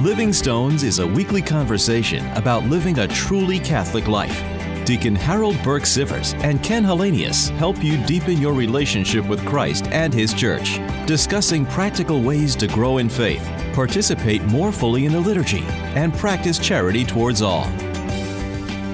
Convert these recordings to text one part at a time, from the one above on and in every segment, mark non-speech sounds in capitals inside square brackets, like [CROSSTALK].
Living Stones is a weekly conversation about living a truly Catholic life. Deacon Harold Burke Sivers and Ken Hallenius help you deepen your relationship with Christ and His Church, discussing practical ways to grow in faith, participate more fully in the liturgy, and practice charity towards all.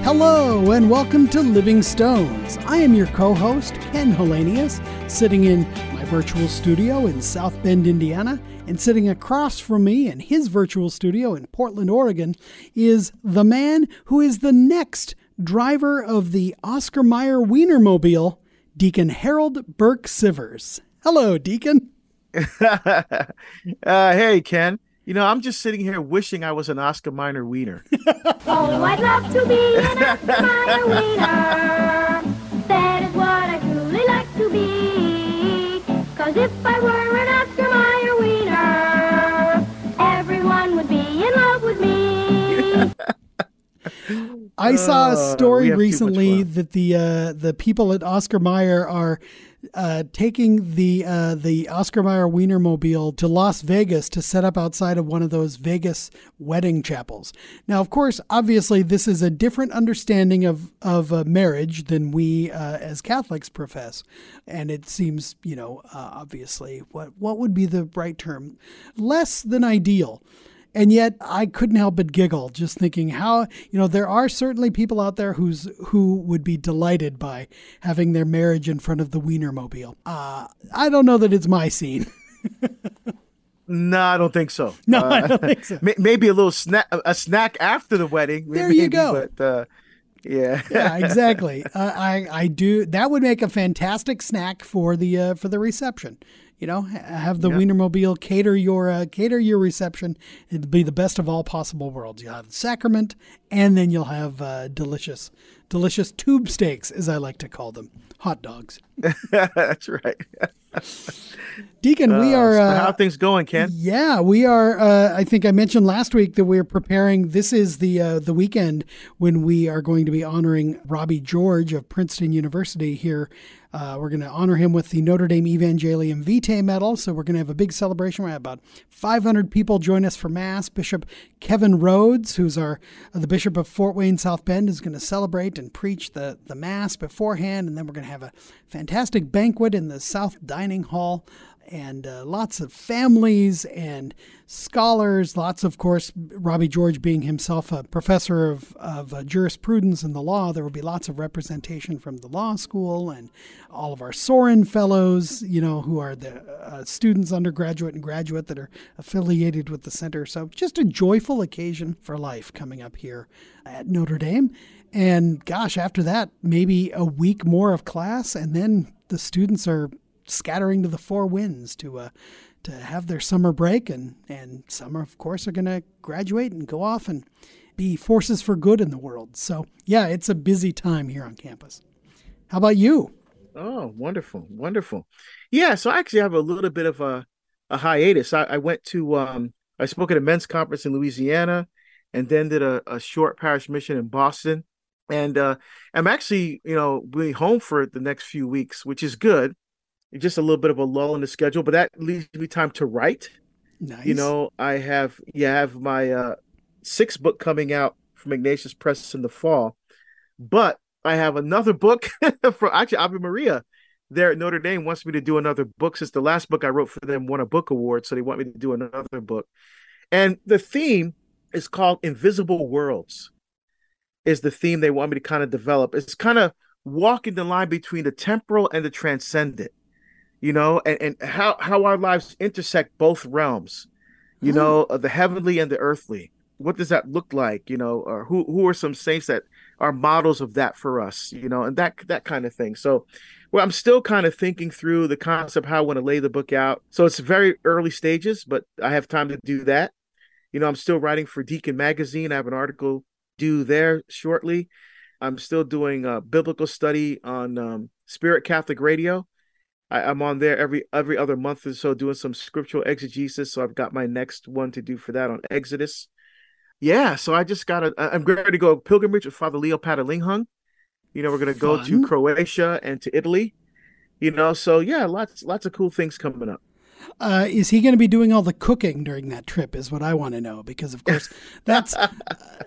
Hello, and welcome to Living Stones. I am your co host, Ken Hallenius, sitting in my virtual studio in South Bend, Indiana. And sitting across from me in his virtual studio in Portland, Oregon, is the man who is the next driver of the Oscar Mayer Wienermobile, Deacon Harold Burke Sivers. Hello, Deacon. [LAUGHS] uh, hey, Ken. You know, I'm just sitting here wishing I was an Oscar Mayer wiener. [LAUGHS] oh, I'd love to be an Oscar Mayer [LAUGHS] wiener. I saw a Uh, story we have too much recently that the uh, the people at Oscar Mayer are uh, taking the uh, the Oscar Mayer Wienermobile to Las Vegas to set up outside of one of those Vegas wedding chapels. Now, of course, obviously, this is a different understanding of of uh, marriage than we uh, as Catholics profess, and it seems, you know, uh, obviously, what what would be the right term? Less than ideal. And yet I couldn't help but giggle just thinking how, you know, there are certainly people out there who's who would be delighted by having their marriage in front of the Wienermobile. Uh, I don't know that it's my scene. [LAUGHS] no, I don't think so. No, Uh, I don't think so. [LAUGHS] may- Maybe a little snack, a snack after the wedding. There maybe, you go. But uh, yeah, [LAUGHS] yeah, exactly. Uh, I I do that would make a fantastic snack for the uh, for the reception. You know, have the Yeah. Wienermobile cater your uh, cater your reception. It'd be the best of all possible worlds. You'll have the sacrament, and then you'll have uh, delicious, delicious tube steaks, as I like to call them, hot dogs. [LAUGHS] that's right. [LAUGHS] Deacon, we Uh, are. so Uh, how things going, Ken? Yeah, we are. Uh, I think I mentioned last week that we're preparing. This is the uh, the weekend when we are going to be honoring Robbie George of Princeton University here. Uh, we're going to honor him with the Notre Dame Evangelium Vitae Medal. So we're going to have a big celebration. We're have about 500 people join us for Mass. Bishop Kevin Rhoades, who's our uh, the Bishop of Fort Wayne South Bend, is going to celebrate and preach the the Mass beforehand, and then we're going to have a fantastic banquet in the South Dining Hall and uh, lots of families and scholars. Lots, of course, Robbie George being himself a professor of, of uh, jurisprudence and the law. There will be lots of representation from the law school and all of our Sorin fellows, you know, who are the uh, students, undergraduate and graduate, that are affiliated with the center. So just a joyful occasion for life coming up here at Notre Dame. And gosh, after that, maybe a week more of class, and then the students are scattering to the four winds to uh, to have their summer break, and and some, of course, are going to graduate and go off and be forces for good in the world. So yeah, it's a busy time here on campus. How about you? Oh, wonderful, wonderful. Yeah, so I actually have a little bit of a, a hiatus. I, I went to um I spoke at a men's conference in Louisiana and then did a, a short parish mission in Boston. And uh I'm actually, you know, being home for the next few weeks, which is good. Just a little bit of a lull in the schedule, but that leaves me time to write. Nice. You know, I have yeah, I have my uh sixth book coming out from Ignatius Press in the fall. But I have another book [LAUGHS] for actually Ave Maria there at Notre Dame wants me to do another book since the last book I wrote for them won a book award. So they want me to do another book. And the theme is called Invisible Worlds, is the theme they want me to kind of develop. It's kind of walking the line between the temporal and the transcendent, you know, and, and how, how our lives intersect both realms, you Hmm. know, the heavenly and the earthly. What does that look like, you know, or who, who are some saints that are models of that for us, you know, and that that kind of thing. So, well, I'm still kind of thinking through the concept how I want to lay the book out. So it's very early stages, but I have time to do that. You know, I'm still writing for Deacon Magazine. I have an article due there shortly. I'm still doing a biblical study on um, Spirit Catholic Radio. I, I'm on there every every other month or so doing some scriptural exegesis. So I've got my next one to do for that on Exodus. Yeah, so I just got to. I'm ready to go pilgrimage with Father Leo Patalinghug. You know, we're gonna go to Croatia and to Italy. You know, so yeah, lots lots of cool things coming up. Uh, is he going to be doing all the cooking during that trip? Is what I want to know because, of course, that's uh,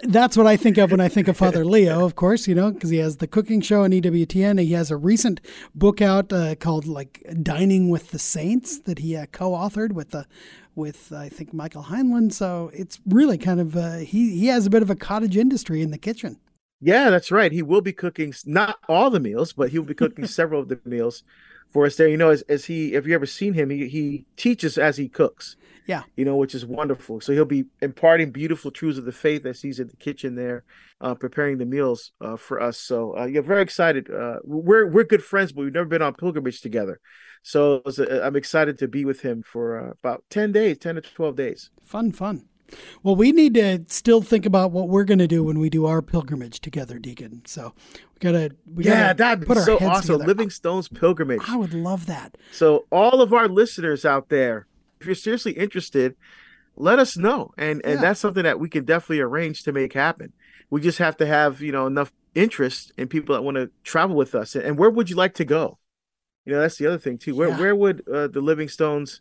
that's what I think of when I think of Father Leo. Of course, you know, because he has the cooking show on EWTN. He has a recent book out uh, called like "Dining with the Saints" that he uh, co-authored with the with I think Michael Heinlein. So it's really kind of uh, he he has a bit of a cottage industry in the kitchen. Yeah, that's right. He will be cooking not all the meals, but he will be cooking [LAUGHS] several of the meals for us there. You know, as, as he, if you ever seen him, he, he teaches as he cooks. Yeah. You know, which is wonderful. So he'll be imparting beautiful truths of the faith as he's in the kitchen there, uh, preparing the meals uh, for us. So uh, yeah, very excited. Uh, we're we're good friends, but we've never been on pilgrimage together. So I'm excited to be with him for uh, about ten days, ten to twelve days. Fun, fun. Well, we need to still think about what we're going to do when we do our pilgrimage together, Deacon. So we gotta, we yeah, gotta that'd be so awesome. Together. Living Stones pilgrimage. I would love that. So all of our listeners out there, if you're seriously interested, let us know, and and yeah. that's something that we can definitely arrange to make happen. We just have to have you know enough interest in people that want to travel with us. And where would you like to go? You know, that's the other thing too. Where yeah. where would uh, the Living Stones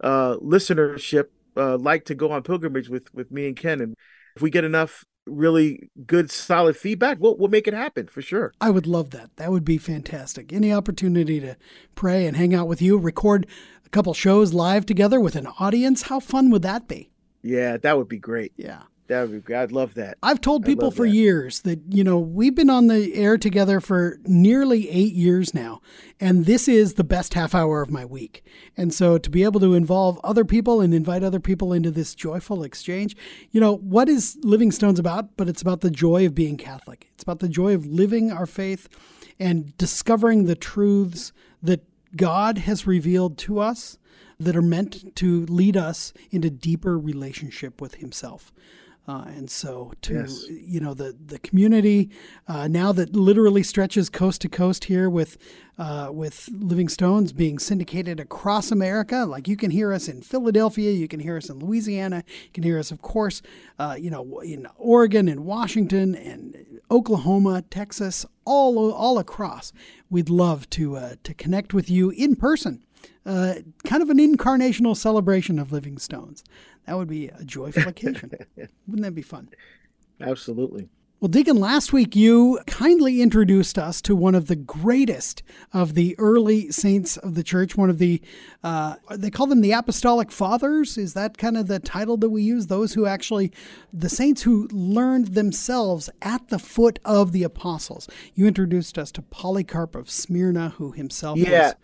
uh, listenership uh, like to go on pilgrimage with with me and Ken, and if we get enough really good solid feedback we'll, we'll make it happen for sure. I would love that. That would be fantastic. Any opportunity to pray and hang out with you record a couple shows live together with an audience how fun would that be? Yeah that would be great. Yeah that would be, I'd love that. I've told people for that. years that, you know, we've been on the air together for nearly eight years now, and this is the best half hour of my week. And so to be able to involve other people and invite other people into this joyful exchange, you know, what is Living Stones about? But it's about the joy of being Catholic. It's about the joy of living our faith and discovering the truths that God has revealed to us that are meant to lead us into deeper relationship with Himself. Uh, and so to yes. you know the the community uh, now that literally stretches coast to coast here with uh, with Living Stones being syndicated across America. Like you can hear us in Philadelphia, you can hear us in Louisiana, you can hear us, of course, uh, you know, in Oregon and Washington and Oklahoma, Texas, all all across. We'd love to uh, to connect with you in person. Uh, kind of an incarnational celebration of Living Stones. That would be a joyful occasion. [LAUGHS] Wouldn't that be fun? Absolutely. Well, Deacon, last week you kindly introduced us to one of the greatest of the early saints of the church, one of the, uh, they call them the Apostolic Fathers. Is that kind of the title that we use? Those who actually, the saints who learned themselves at the foot of the apostles. You introduced us to Polycarp of Smyrna, who himself yeah. was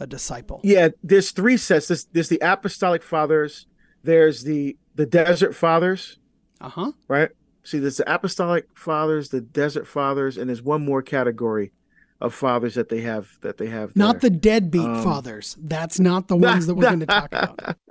a disciple. Yeah, there's three sets. There's, there's the Apostolic Fathers, there's the the desert fathers. Uh huh. Right. See, there's the apostolic fathers, the desert fathers, and there's one more category of fathers that they have that they have. Not the deadbeat um, fathers. That's not the [LAUGHS] ones that we're going to talk about. [LAUGHS]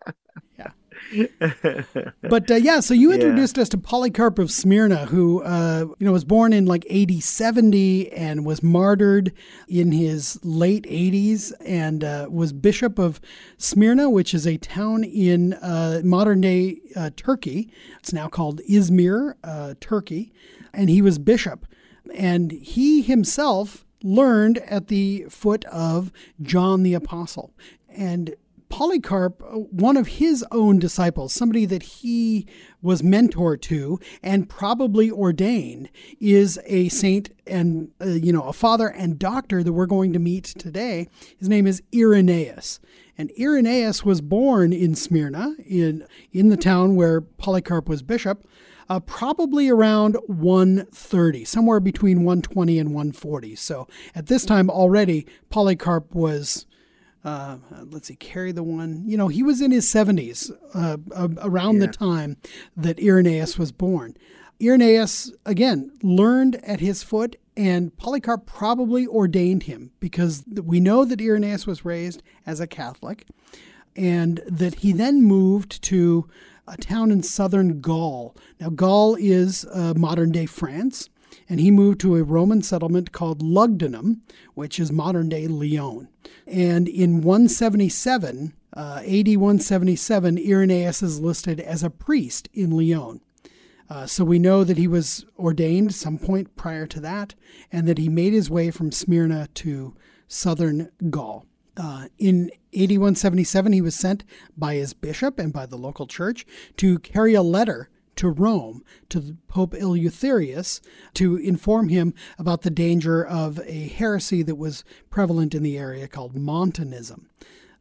[LAUGHS] but uh, yeah, so you introduced yeah. us to Polycarp of Smyrna, who uh, you know was born in like AD 70 and was martyred in his late 80s, and uh, was bishop of Smyrna, which is a town in uh, modern day uh, Turkey. It's now called Izmir, uh, Turkey, and he was bishop, and he himself learned at the foot of John the Apostle. And Polycarp, uh, one of his own disciples, somebody that he was mentor to and probably ordained, is a saint and uh, you know a father and doctor that we're going to meet today. His name is Irenaeus. And Irenaeus was born in Smyrna, in, in the town where Polycarp was bishop, uh, probably around 130, somewhere between 120 and 140. So at this time already, Polycarp was uh, let's see, carry the one. You know, he was in his 70s uh, around yeah. the time that Irenaeus was born. Irenaeus, again, learned at his foot, and Polycarp probably ordained him because we know that Irenaeus was raised as a Catholic and that he then moved to a town in southern Gaul. Now, Gaul is uh, modern day France, and he moved to a Roman settlement called Lugdunum, which is modern day Lyon. And in 177, uh, AD 177, Irenaeus is listed as a priest in Lyon. Uh, so we know that he was ordained some point prior to that, and that he made his way from Smyrna to southern Gaul. Uh, in 8177, he was sent by his bishop and by the local church to carry a letter to Rome to Pope Eleutherius to inform him about the danger of a heresy that was prevalent in the area called Montanism.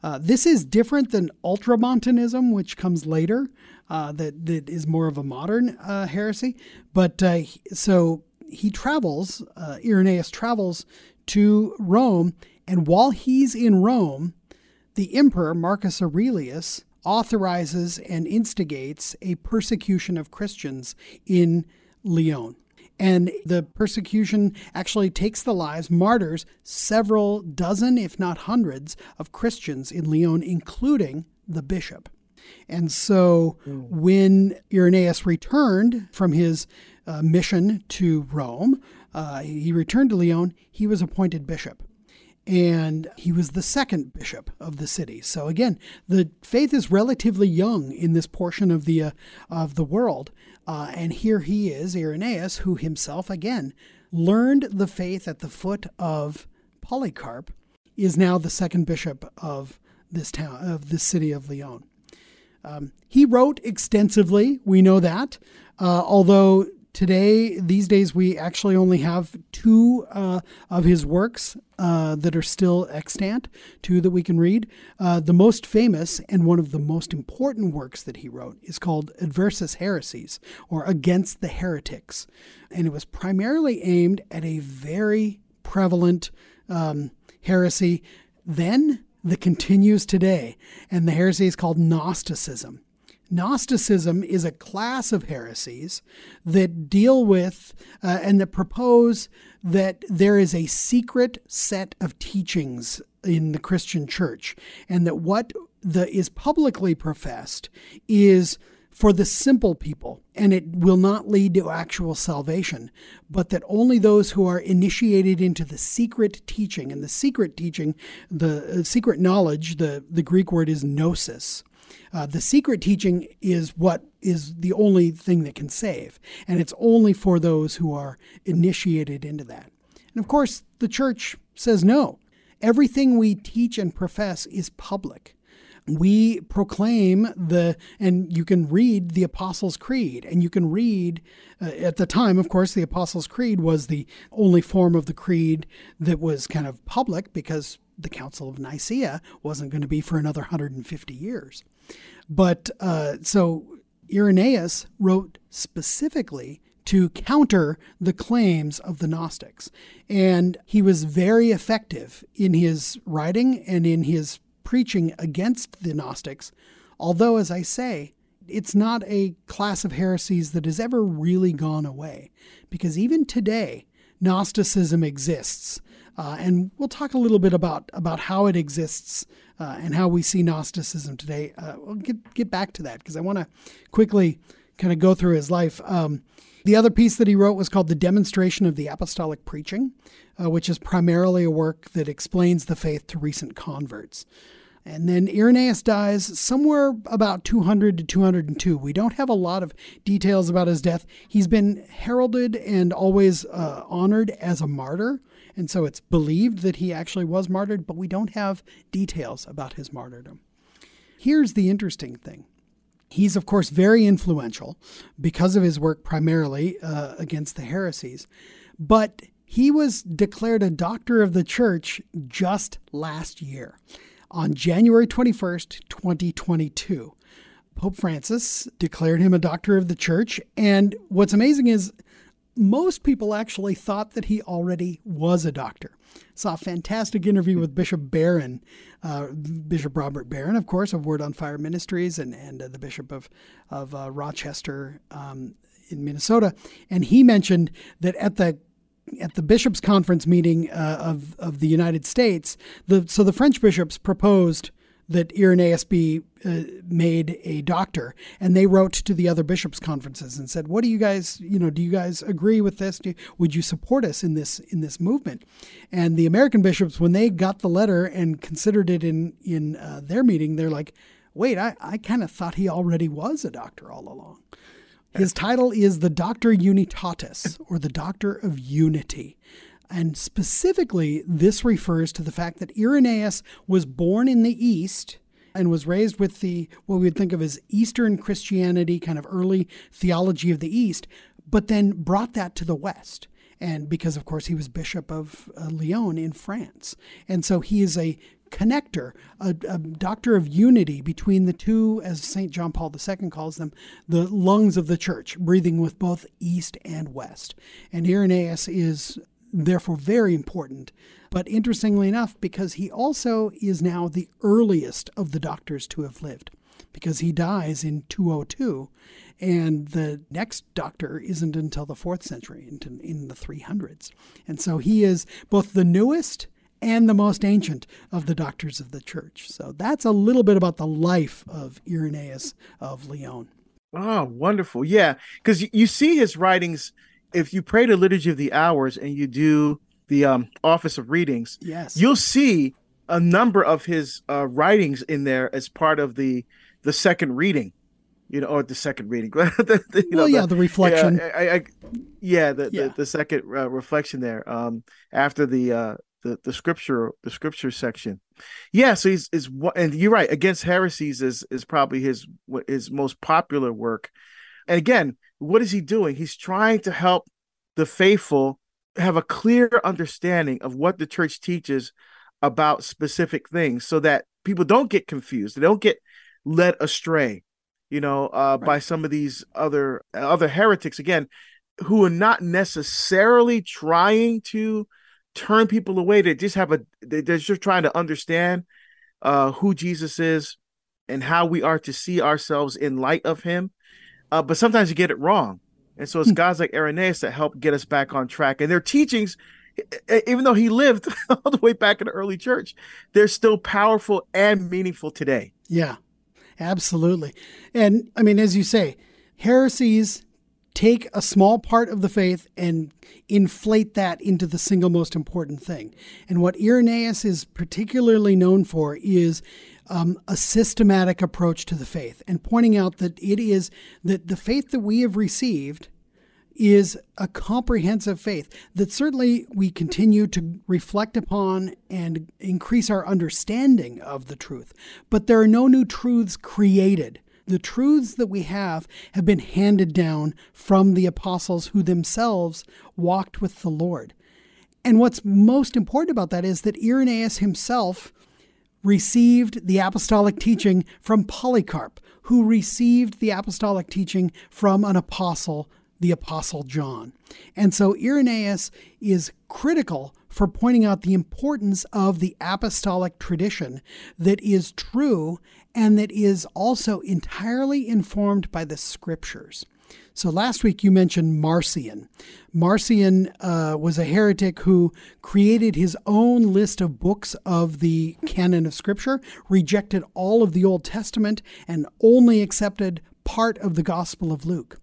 Uh, this is different than Ultramontanism, which comes later, uh, that, that is more of a modern uh, heresy. But uh, so he travels, uh, Irenaeus travels to Rome, and while he's in Rome, the emperor, Marcus Aurelius, authorizes and instigates a persecution of Christians in Lyon. And the persecution actually takes the lives, martyrs, several dozen, if not hundreds, of Christians in Lyon, including the bishop. And so when Irenaeus returned from his uh, mission to Rome, uh, he returned to Lyon, he was appointed bishop and he was the second bishop of the city. So again, the faith is relatively young in this portion of the uh, of the world, uh, and here he is, Irenaeus, who himself again learned the faith at the foot of Polycarp, is now the second bishop of this town of this city of Lyon. Um, he wrote extensively, we know that, uh, although Today, these days, we actually only have two uh, of his works uh, that are still extant, two that we can read. Uh, the most famous and one of the most important works that he wrote is called Adversus Haereses, or Against the Heretics. And it was primarily aimed at a very prevalent um, heresy then that continues today. And the heresy is called Gnosticism. Gnosticism is a class of heresies that deal with uh, and that propose that there is a secret set of teachings in the Christian church, and that what the, is publicly professed is for the simple people, and it will not lead to actual salvation, but that only those who are initiated into the secret teaching, and the secret teaching, the uh, secret knowledge, the, the Greek word is gnosis, uh, the secret teaching is what is the only thing that can save, and it's only for those who are initiated into that. And of course, the church says no. Everything we teach and profess is public. We proclaim the, and you can read the Apostles' Creed, and you can read, uh, at the time, of course, the Apostles' Creed was the only form of the creed that was kind of public because the Council of Nicaea wasn't going to be for another 150 years. But uh, so Irenaeus wrote specifically to counter the claims of the Gnostics. And he was very effective in his writing and in his preaching against the Gnostics. Although, as I say, it's not a class of heresies that has ever really gone away, because even today, Gnosticism exists. Uh, and we'll talk a little bit about, about how it exists uh, and how we see Gnosticism today. Uh, we'll get, get back to that because I want to quickly kind of go through his life. Um, the other piece that he wrote was called The Demonstration of the Apostolic Preaching, uh, which is primarily a work that explains the faith to recent converts. And then Irenaeus dies somewhere about 200 to 202. We don't have a lot of details about his death. He's been heralded and always uh, honored as a martyr. And so it's believed that he actually was martyred, but we don't have details about his martyrdom. Here's the interesting thing. He's, of course, very influential because of his work primarily uh, against the heresies, but he was declared a doctor of the church just last year on January 21st, 2022. Pope Francis declared him a doctor of the church. And what's amazing is most people actually thought that he already was a doctor. Saw a fantastic interview with Bishop Barron, uh, Bishop Robert Barron, of course, of Word on Fire Ministries, and and uh, the Bishop of of uh, Rochester um, in Minnesota, and he mentioned that at the at the bishops' conference meeting uh, of of the United States, the so the French bishops proposed that Irenaeus be uh, made a doctor, and they wrote to the other bishops' conferences and said, "What do you guys, you know, do you guys agree with this? Do, would you support us in this in this movement?" And the American bishops, when they got the letter and considered it in in uh, their meeting, they're like, "Wait, I I kind of thought he already was a doctor all along." His title is the Doctor Unitatis, or the Doctor of Unity. And specifically, this refers to the fact that Irenaeus was born in the East and was raised with the what we would think of as Eastern Christianity, kind of early theology of the East, but then brought that to the West. And because, of course, he was Bishop of uh, Lyon in France. And so he is a connector, a, a, doctor of unity between the two, as St. John Paul II calls them, the lungs of the church, breathing with both East and West. And Irenaeus is therefore very important. But interestingly enough, because he also is now the earliest of the doctors to have lived, because he dies in 202, and the next doctor isn't until the fourth century, in, in the 300s. And so he is both the newest and the most ancient of the doctors of the church. So that's a little bit about the life of Irenaeus of Lyon. Oh, wonderful. Yeah. Because you see his writings if you pray the liturgy of the hours and you do the um, office of readings, yes, you'll see a number of his uh, writings in there as part of the the second reading, you know, or the second reading. [LAUGHS] the, the, well, know, yeah, the, the reflection. Yeah, I, I, yeah, the, yeah. the, the second uh, reflection there um, after the uh, the the scripture the scripture section. Yeah, so he's is and you're right. Against heresies is is probably his his most popular work. And again, what is he doing? He's trying to help the faithful have a clear understanding of what the church teaches about specific things so that people don't get confused. They don't get led astray, you know, uh, right. by some of these other other heretics again who are not necessarily trying to turn people away. They just have a they're just trying to understand uh, who Jesus is and how we are to see ourselves in light of him uh, but sometimes you get it wrong. And so it's hmm. guys like Irenaeus that help get us back on track. And their teachings, even though he lived [LAUGHS] all the way back in the early church, they're still powerful and meaningful today. Yeah, absolutely. And I mean, as you say, heresies take a small part of the faith and inflate that into the single most important thing. And what Irenaeus is particularly known for is um, a systematic approach to the faith and pointing out that it is that the faith that we have received is a comprehensive faith that certainly we continue to reflect upon and increase our understanding of the truth. But there are no new truths created. The truths that we have have been handed down from the apostles who themselves walked with the Lord. And what's most important about that is that Irenaeus himself received the apostolic teaching from Polycarp, who received the apostolic teaching from an apostle, the Apostle John. And so Irenaeus is critical for pointing out the importance of the apostolic tradition that is true and that is also entirely informed by the scriptures. So last week you mentioned Marcion. Marcion uh, was a heretic who created his own list of books of the canon of Scripture, rejected all of the Old Testament, and only accepted part of the Gospel of Luke.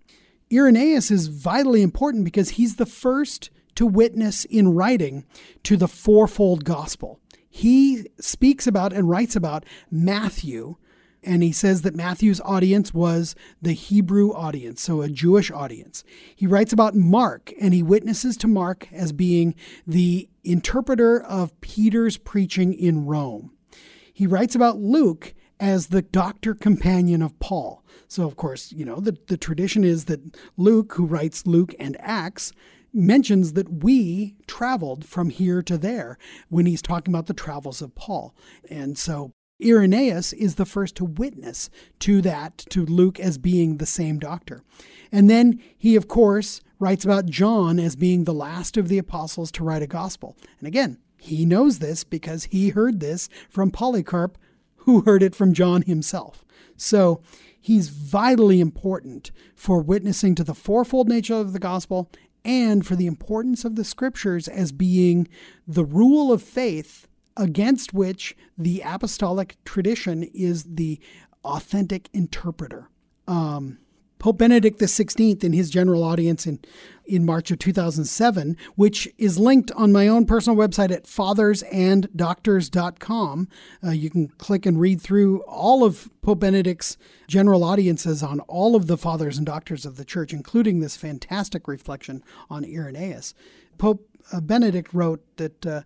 Irenaeus is vitally important because he's the first to witness in writing to the fourfold gospel. He speaks about and writes about Matthew, and he says that Matthew's audience was the Hebrew audience, so a Jewish audience. He writes about Mark, and he witnesses to Mark as being the interpreter of Peter's preaching in Rome. He writes about Luke as the doctor companion of Paul. So, of course, you know, the, the tradition is that Luke, who writes Luke and Acts, mentions that we traveled from here to there when he's talking about the travels of Paul. And so Irenaeus is the first to witness to that, to Luke as being the same doctor. And then he, of course, writes about John as being the last of the apostles to write a gospel. And again, he knows this because he heard this from Polycarp, who heard it from John himself. So he's vitally important for witnessing to the fourfold nature of the gospel and for the importance of the scriptures as being the rule of faith against which the apostolic tradition is the authentic interpreter. Um, Pope Benedict XVI, in his general audience in, in March of 2007, which is linked on my own personal website at fathersanddoctors.com. Uh, you can click and read through all of Pope Benedict's general audiences on all of the fathers and doctors of the church, including this fantastic reflection on Irenaeus. Pope uh, Benedict wrote that. Uh,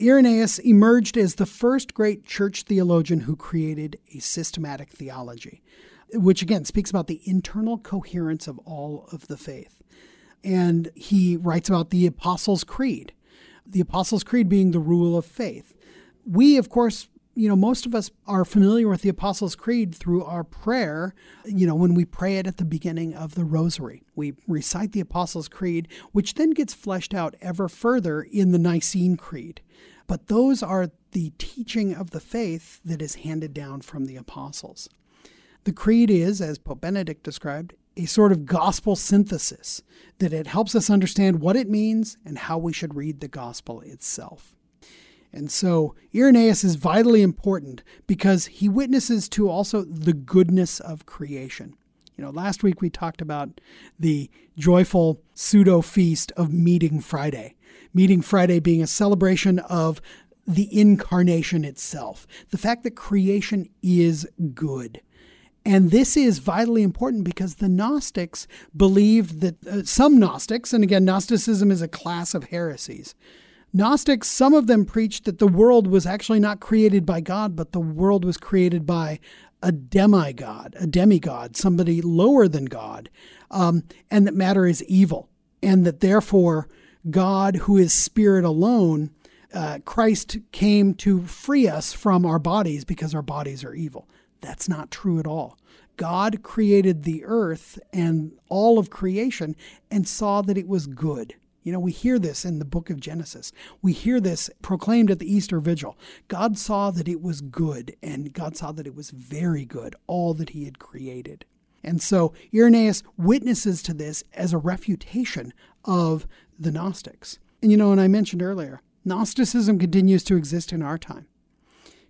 Irenaeus emerged as the first great church theologian who created a systematic theology, which again speaks about the internal coherence of all of the faith. And he writes about the Apostles' Creed, the Apostles' Creed being the rule of faith. We, of course, you know, most of us are familiar with the Apostles' Creed through our prayer, you know, when we pray it at the beginning of the Rosary. We recite the Apostles' Creed, which then gets fleshed out ever further in the Nicene Creed. But those are the teaching of the faith that is handed down from the apostles. The creed is, as Pope Benedict described, a sort of gospel synthesis, that it helps us understand what it means and how we should read the gospel itself. And so Irenaeus is vitally important because he witnesses to also the goodness of creation. You know, last week we talked about the joyful pseudo feast of Meeting Friday. Meeting Friday being a celebration of the incarnation itself, the fact that creation is good. And this is vitally important because the Gnostics believed that uh, some Gnostics, and again, Gnosticism is a class of heresies. Gnostics, some of them preached that the world was actually not created by God, but the world was created by a demigod, a demigod, somebody lower than God, um, and that matter is evil, and that therefore God, who is spirit alone, uh, Christ came to free us from our bodies because our bodies are evil. That's not true at all. God created the earth and all of creation and saw that it was good. You know, we hear this in the book of Genesis. We hear this proclaimed at the Easter Vigil. God saw that it was good, and God saw that it was very good, all that He had created. And so Irenaeus witnesses to this as a refutation of the Gnostics. And you know, and I mentioned earlier, Gnosticism continues to exist in our time.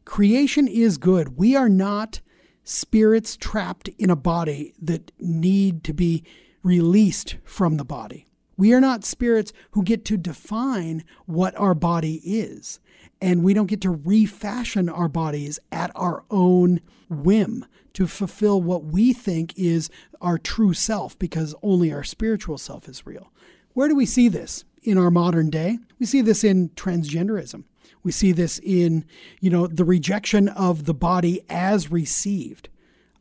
Creation is good. We are not spirits trapped in a body that need to be released from the body. We are not spirits who get to define what our body is. And we don't get to refashion our bodies at our own whim to fulfill what we think is our true self because only our spiritual self is real. Where do we see this in our modern day? We see this in transgenderism. We see this in, you know, the rejection of the body as received.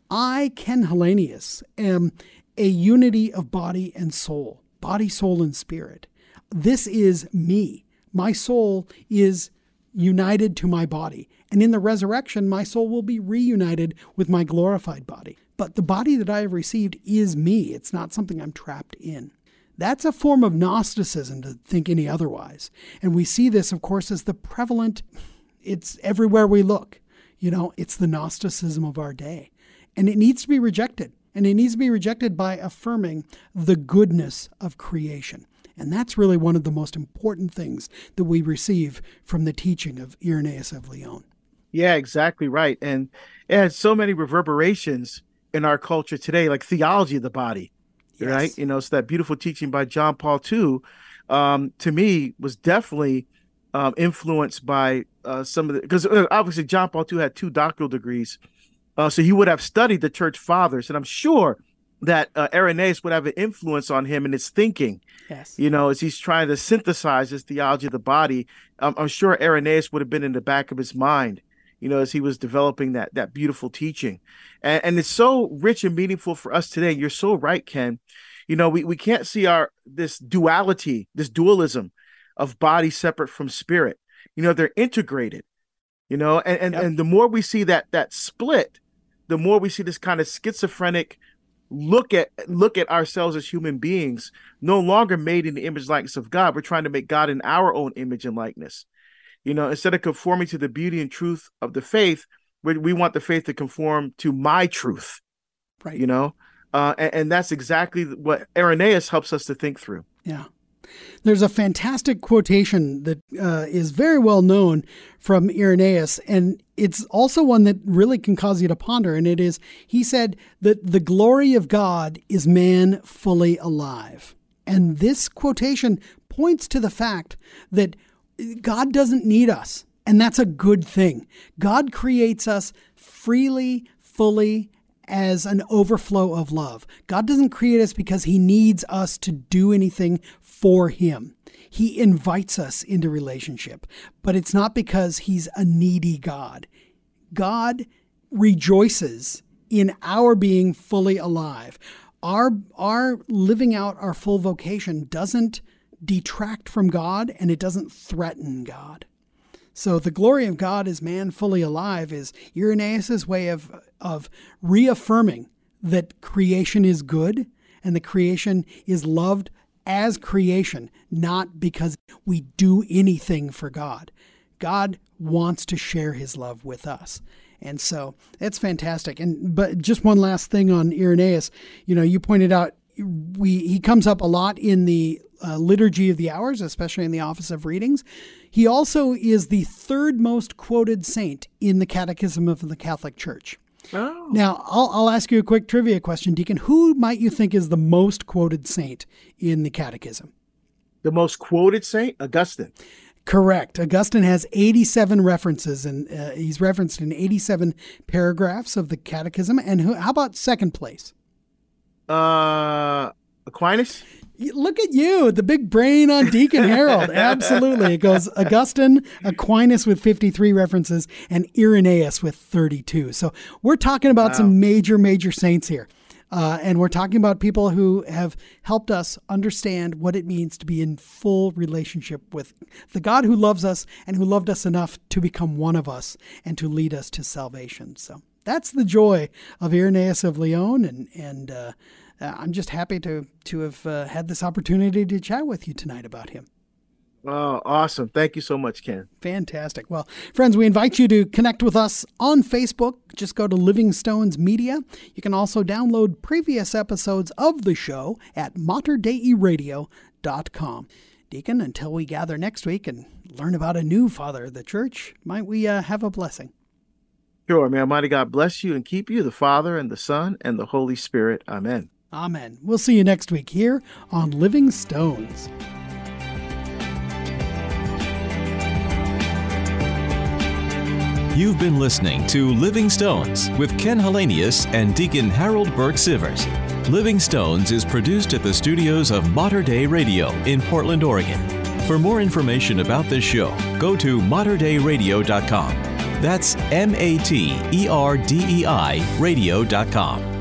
I, Ken Hallenius, am a unity of body and soul, body, soul, and spirit. This is me. My soul is united to my body. And in the resurrection, my soul will be reunited with my glorified body. But the body that I have received is me. It's not something I'm trapped in. That's a form of Gnosticism to think any otherwise. And we see this, of course, as the prevalent, it's everywhere we look. You know, it's the Gnosticism of our day. And it needs to be rejected. And it needs to be rejected by affirming the goodness of creation. And that's really one of the most important things that we receive from the teaching of Irenaeus of Lyon. Yeah, exactly right. And it has so many reverberations in our culture today, like theology of the body yes. right? You know, so that beautiful teaching by John Paul II, um, to me, was definitely um, influenced by uh, some of the because uh, obviously John Paul II had two doctoral degrees, uh, so he would have studied the church fathers, and I'm sure that uh, Irenaeus would have an influence on him in his thinking. Yes. You know, as he's trying to synthesize his theology of the body, um, I'm sure Irenaeus would have been in the back of his mind, you know, as he was developing that that beautiful teaching and, and it's so rich and meaningful for us today. You're so right, Ken. You know, we, we can't see our this duality, this dualism of body separate from spirit. You know, they're integrated. You know, and and, yep. and the more we see that that split, the more we see this kind of schizophrenic look at look at ourselves as human beings, no longer made in the image likeness of God. We're trying to make God in our own image and likeness. You know, instead of conforming to the beauty and truth of the faith, we, we want the faith to conform to my truth right you know uh, and, and, that's exactly what irenaeus helps us to think through yeah There's a fantastic quotation that uh, is very well known from Irenaeus, and it's also one that really can cause you to ponder. And it is he said that the glory of God is man fully alive. And this quotation points to the fact that God doesn't need us, and that's a good thing. God creates us freely, fully, as an overflow of love. God doesn't create us because he needs us to do anything for him. He invites us into relationship, but it's not because he's a needy God. God rejoices in our being fully alive. Our, our living out our full vocation doesn't detract from God and it doesn't threaten God. So the glory of God as man fully alive is Irenaeus' way of, of reaffirming that creation is good and the creation is loved as creation, not because we do anything for God. God wants to share his love with us. And so it's fantastic. And but just one last thing on Irenaeus, you know, you pointed out we he comes up a lot in the uh, liturgy of the hours, especially in the office of readings. He also is the third most quoted saint in the Catechism of the Catholic Church. Oh. Now, I'll, I'll ask you a quick trivia question, Deacon. Who might you think is the most quoted saint in the Catechism? The most quoted saint? Augustine. Correct. Augustine has 87 references, and uh, he's referenced in 87 paragraphs of the Catechism. And who, how about second place? Uh, Aquinas? Look at you, the big brain on Deacon Harold. [LAUGHS] Absolutely. It goes Augustine, Aquinas with 53 references, and Irenaeus with 32. So we're talking about wow. some major, major saints here. Uh, and we're talking about people who have helped us understand what it means to be in full relationship with the God who loves us and who loved us enough to become one of us and to lead us to salvation. So that's the joy of Irenaeus of Lyon, and and uh, uh, I'm just happy to to have uh, had this opportunity to chat with you tonight about him. Oh, awesome. Thank you so much, Ken. Fantastic. Well, friends, we invite you to connect with us on Facebook. Just go to Living Stones Media. You can also download previous episodes of the show at materdeiradio.com. Deacon, until we gather next week and learn about a new father of the church, might we uh, have a blessing? Sure. May Almighty God bless you and keep you, the Father and the Son and the Holy Spirit. Amen. Amen. We'll see you next week here on Living Stones. You've been listening to Living Stones with Ken Hallenius and Deacon Harold Burke Sivers. Living Stones is produced at the studios of Mater Dei Radio in Portland, Oregon. For more information about this show, go to materdeiradio.com. That's M A T E R D E I radio.com.